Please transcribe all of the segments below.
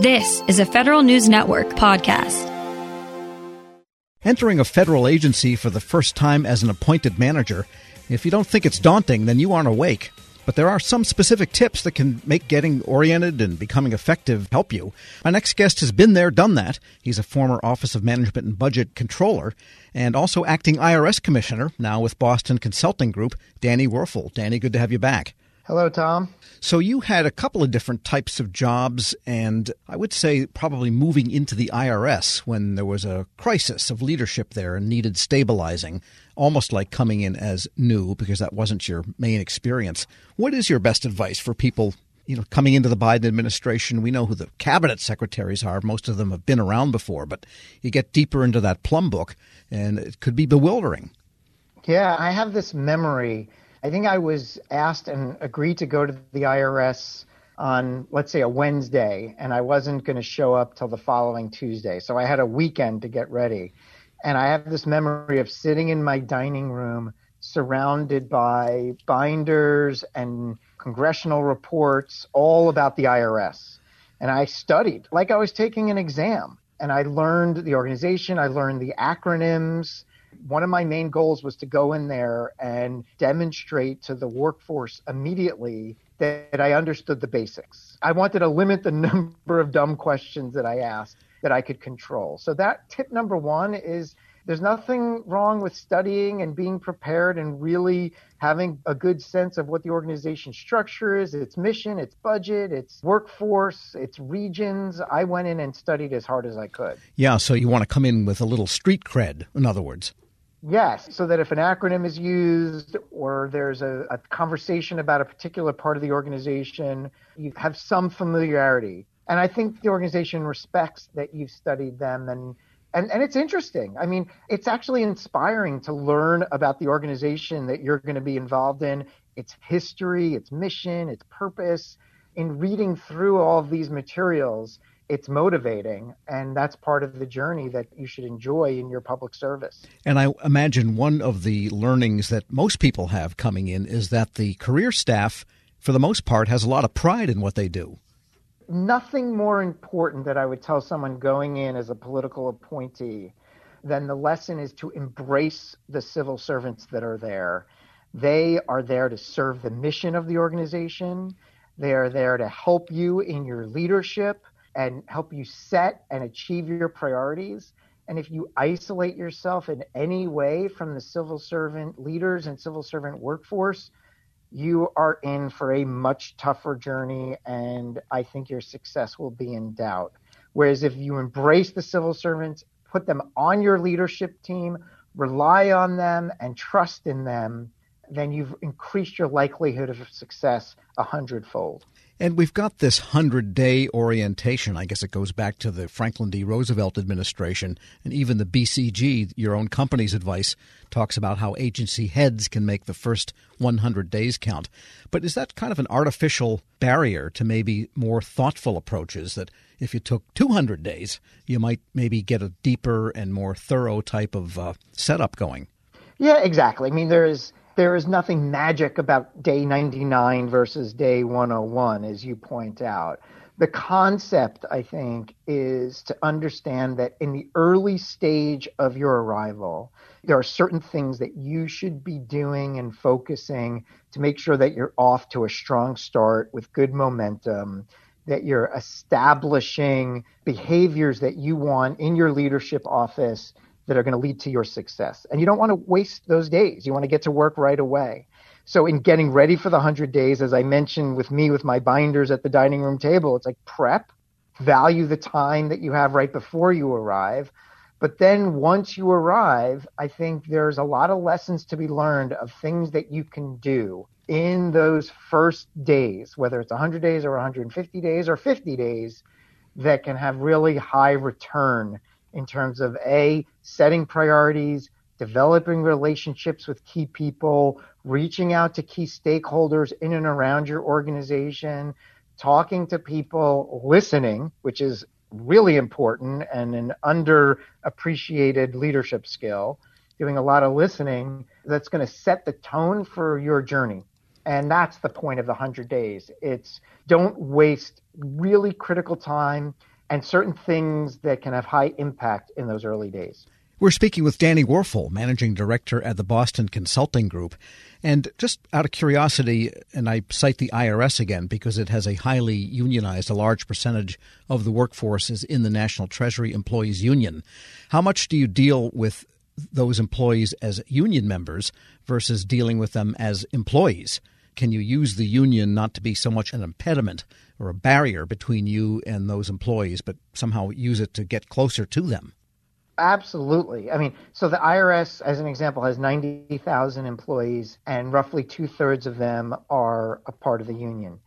This is a Federal News Network podcast. Entering a federal agency for the first time as an appointed manager, if you don't think it's daunting, then you aren't awake. But there are some specific tips that can make getting oriented and becoming effective help you. My next guest has been there, done that. He's a former Office of Management and Budget controller and also acting IRS commissioner, now with Boston Consulting Group, Danny Werfel. Danny, good to have you back. Hello, Tom. So you had a couple of different types of jobs, and I would say probably moving into the IRS when there was a crisis of leadership there and needed stabilizing, almost like coming in as new because that wasn't your main experience. What is your best advice for people? You know, coming into the Biden administration, we know who the cabinet secretaries are. Most of them have been around before, but you get deeper into that plum book, and it could be bewildering. Yeah, I have this memory I think I was asked and agreed to go to the IRS on, let's say, a Wednesday, and I wasn't going to show up till the following Tuesday. So I had a weekend to get ready. And I have this memory of sitting in my dining room surrounded by binders and congressional reports all about the IRS. And I studied like I was taking an exam. And I learned the organization, I learned the acronyms, one of my main goals was to go in there and demonstrate to the workforce immediately that I understood the basics. I wanted to limit the number of dumb questions that I asked that I could control. So that tip number one is there's nothing wrong with studying and being prepared and really having a good sense of what the organization structure is, its mission, its budget, its workforce, its regions. I went in and studied as hard as I could. Yeah, so you want to come in with a little street cred, in other words. Yes, so that if an acronym is used or there's a, a, conversation about a particular part of the organization, you have some familiarity. And I think the organization respects that you've studied them and and, and it's interesting. I mean, it's actually inspiring to learn about the organization that you're going to be involved in, its history, its mission, its purpose. In reading through all of these materials, it's motivating and that's part of the journey that you should enjoy in your public service. And I imagine one of the learnings that most people have coming in is that the career staff for the most part has a lot of pride in what they do. Nothing more important that I would tell someone going in as a political appointee than the lesson is to embrace the civil servants that are there. They are there to serve the mission of the organization. They are there to help you in your leadership and help you set and achieve your priorities. And if you isolate yourself in any way from the civil servant leaders and civil servant workforce, you are in for a much tougher journey. And I think your success will be in doubt. Whereas if you embrace the civil servants, put them on your leadership team, rely on them, and trust in them, then you've increased your likelihood of success a hundredfold. And we've got this 100 day orientation. I guess it goes back to the Franklin D. Roosevelt administration. And even the BCG, your own company's advice, talks about how agency heads can make the first 100 days count. But is that kind of an artificial barrier to maybe more thoughtful approaches that if you took 200 days, you might maybe get a deeper and more thorough type of uh, setup going? Yeah, exactly. I mean, there is there is nothing magic about day 99 versus day 101, as you point out. The concept, I think, is to understand that in the early stage of your arrival, there are certain things that you should be doing and focusing to make sure that you're off to a strong start with good momentum, that you're establishing behaviors that you want in your leadership office that are going to lead to your success. And you don't want to waste those days. You want to get to work right away. So in getting ready for the 100 days, as I mentioned with me with my binders at the dining room table, it's like prep, value the time that you have right before you arrive. But then once you arrive, I think there's a lot of lessons to be learned of things that you can do in those first days, whether it's 100 days or 150 days or 50 days, that can have really high return in terms of A, setting priorities, developing relationships with key people, reaching out to key stakeholders in and around your organization, talking to people, listening, which is really important and an underappreciated leadership skill, doing a lot of listening that's going to set the tone for your journey. And that's the point of the 100 days. It's don't waste really critical time and certain things that can have high impact in those early days. We're speaking with Danny Werfel, Managing Director at the Boston Consulting Group. And just out of curiosity, and I cite the IRS again because it has a highly unionized, a large percentage of the workforce is in the National Treasury Employees Union. How much do you deal with those employees as union members versus dealing with them as employees? Can you use the union not to be so much an impediment or a barrier between you and those employees, but somehow use it to get closer to them? Absolutely. I mean, so the IRS, as an example, has 90,000 employees, and roughly two thirds of them are a part of the union.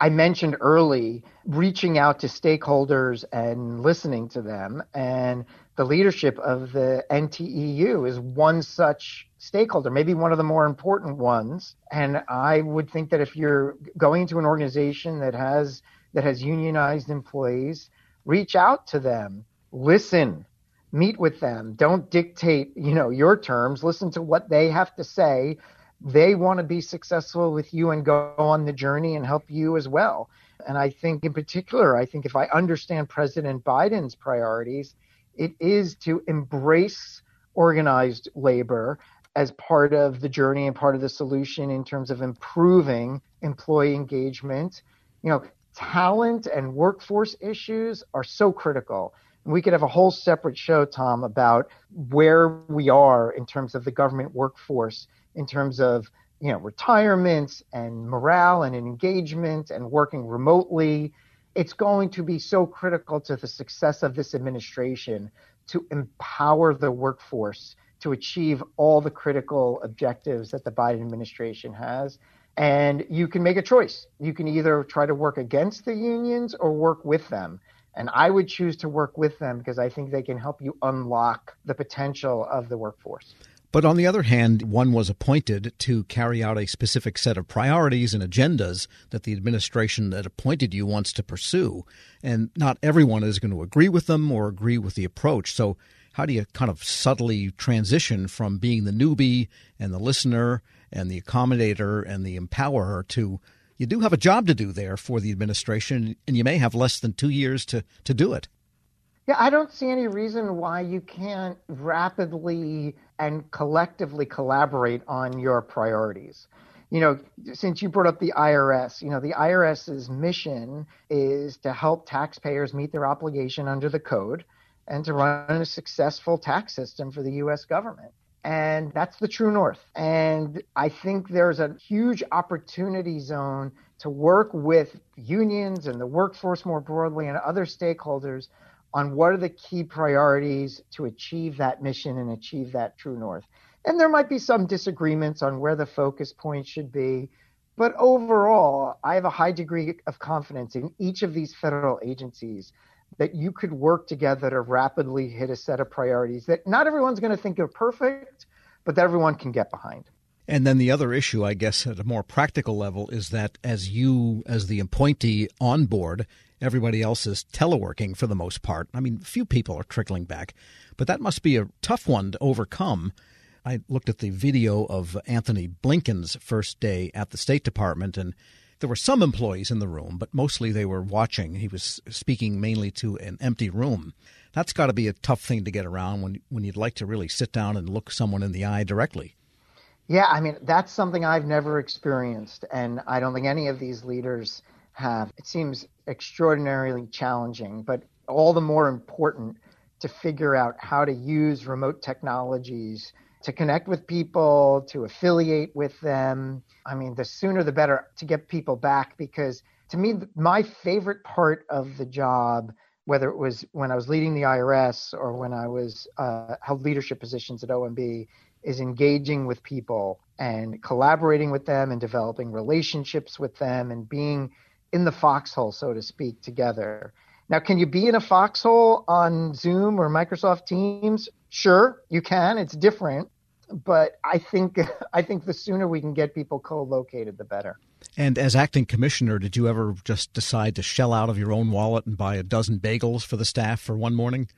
I mentioned early reaching out to stakeholders and listening to them, and the leadership of the NTEU is one such stakeholder, maybe one of the more important ones. And I would think that if you're going into an organization that has that has unionized employees, reach out to them, listen, meet with them. Don't dictate, you know, your terms. Listen to what they have to say. They want to be successful with you and go on the journey and help you as well. And I think, in particular, I think if I understand President Biden's priorities, it is to embrace organized labor as part of the journey and part of the solution in terms of improving employee engagement. You know, talent and workforce issues are so critical And we could have a whole separate show, Tom, about where we are in terms of the government workforce, in terms of you know retirements and morale and engagement and working remotely. It's going to be so critical to the success of this administration to empower the workforce to achieve all the critical objectives that the Biden administration has. And you can make a choice. You can either try to work against the unions or work with them. And I would choose to work with them because I think they can help you unlock the potential of the workforce. But on the other hand, one was appointed to carry out a specific set of priorities and agendas that the administration that appointed you wants to pursue. And not everyone is going to agree with them or agree with the approach. So, how do you kind of subtly transition from being the newbie and the listener and the accommodator and the empowerer to you do have a job to do there for the administration, and you may have less than two years to, to do it. Yeah, I don't see any reason why you can't rapidly and collectively collaborate on your priorities. You know, since you brought up the IRS, you know, the IRS's mission is to help taxpayers meet their obligation under the code and to run a successful tax system for the US government. And that's the true north. And I think there's a huge opportunity zone to work with unions and the workforce more broadly and other stakeholders on what are the key priorities to achieve that mission and achieve that true north. And there might be some disagreements on where the focus point should be. But overall, I have a high degree of confidence in each of these federal agencies that you could work together to rapidly hit a set of priorities that not everyone's going to think are perfect, but that everyone can get behind. And then the other issue, I guess, at a more practical level, is that as you, as the appointee on board, everybody else is teleworking for the most part. I mean, few people are trickling back, but that must be a tough one to overcome. I looked at the video of Antony Blinken's first day at the State Department, and there were some employees in the room, but mostly they were watching. He was speaking mainly to an empty room. That's got to be a tough thing to get around when when you'd like to really sit down and look someone in the eye directly. Yeah, I mean, that's something I've never experienced and I don't think any of these leaders have. It seems extraordinarily challenging, but all the more important to figure out how to use remote technologies to connect with people, to affiliate with them. I mean, the sooner the better to get people back because to me, my favorite part of the job, whether it was when I was leading the IRS or when I was uh, held leadership positions at OMB, is engaging with people and collaborating with them and developing relationships with them and being in the foxhole, so to speak, together. Now, can you be in a foxhole on Zoom or Microsoft Teams? Sure, you can. It's different, but I think I think the sooner we can get people co-located, the better. And as acting commissioner, did you ever just decide to shell out of your own wallet and buy a dozen bagels for the staff for one morning?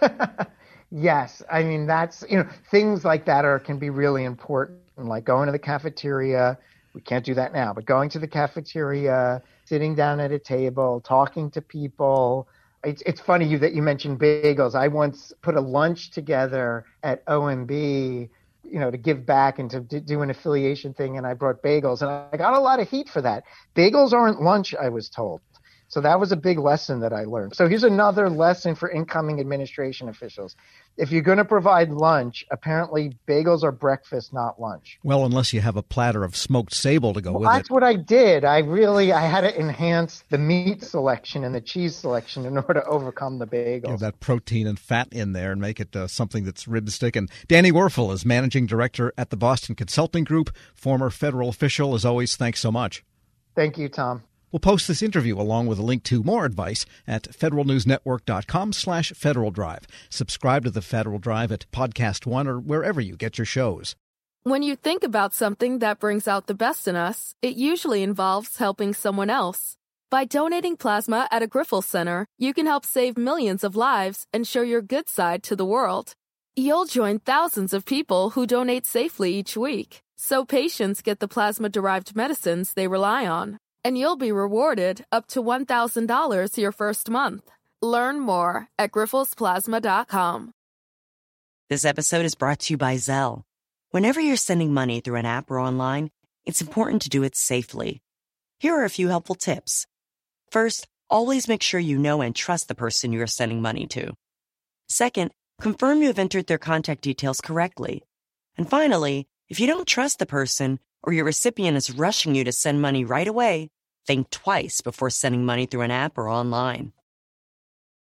yes, I mean that's you know things like that are can be really important, like going to the cafeteria. We can't do that now, but going to the cafeteria, sitting down at a table, talking to people, It's, it's funny you, that you mentioned bagels. I once put a lunch together at OMB, you know, to give back and to do an affiliation thing, and I brought bagels, and I got a lot of heat for that. Bagels aren't lunch, I was told. So that was a big lesson that I learned. So here's another lesson for incoming administration officials. If you're going to provide lunch, apparently bagels are breakfast, not lunch. Well, unless you have a platter of smoked sable to go well, with that's it. That's what I did. I really I had to enhance the meat selection and the cheese selection in order to overcome the. You have that protein and fat in there and make it uh, something that's ribstick. And Danny Werfel is managing director at the Boston Consulting Group, former federal official. As always, thanks so much. Thank you, Tom. We'll post this interview along with a link to more advice at federalnewsnetwork.com slash Federal Drive. Subscribe to the Federal Drive at Podcast One or wherever you get your shows. When you think about something that brings out the best in us, it usually involves helping someone else. By donating plasma at a Grifols Center, you can help save millions of lives and show your good side to the world. You'll join thousands of people who donate safely each week, so patients get the plasma derived medicines they rely on and you'll be rewarded up to $1,000 your first month. Learn more at grifolsplasma.com. This episode is brought to you by Zelle. Whenever you're sending money through an app or online, it's important to do it safely. Here are a few helpful tips. First, always make sure you know and trust the person you are sending money to. Second, confirm you have entered their contact details correctly. And finally, if you don't trust the person or your recipient is rushing you to send money right away, Think twice before sending money through an app or online.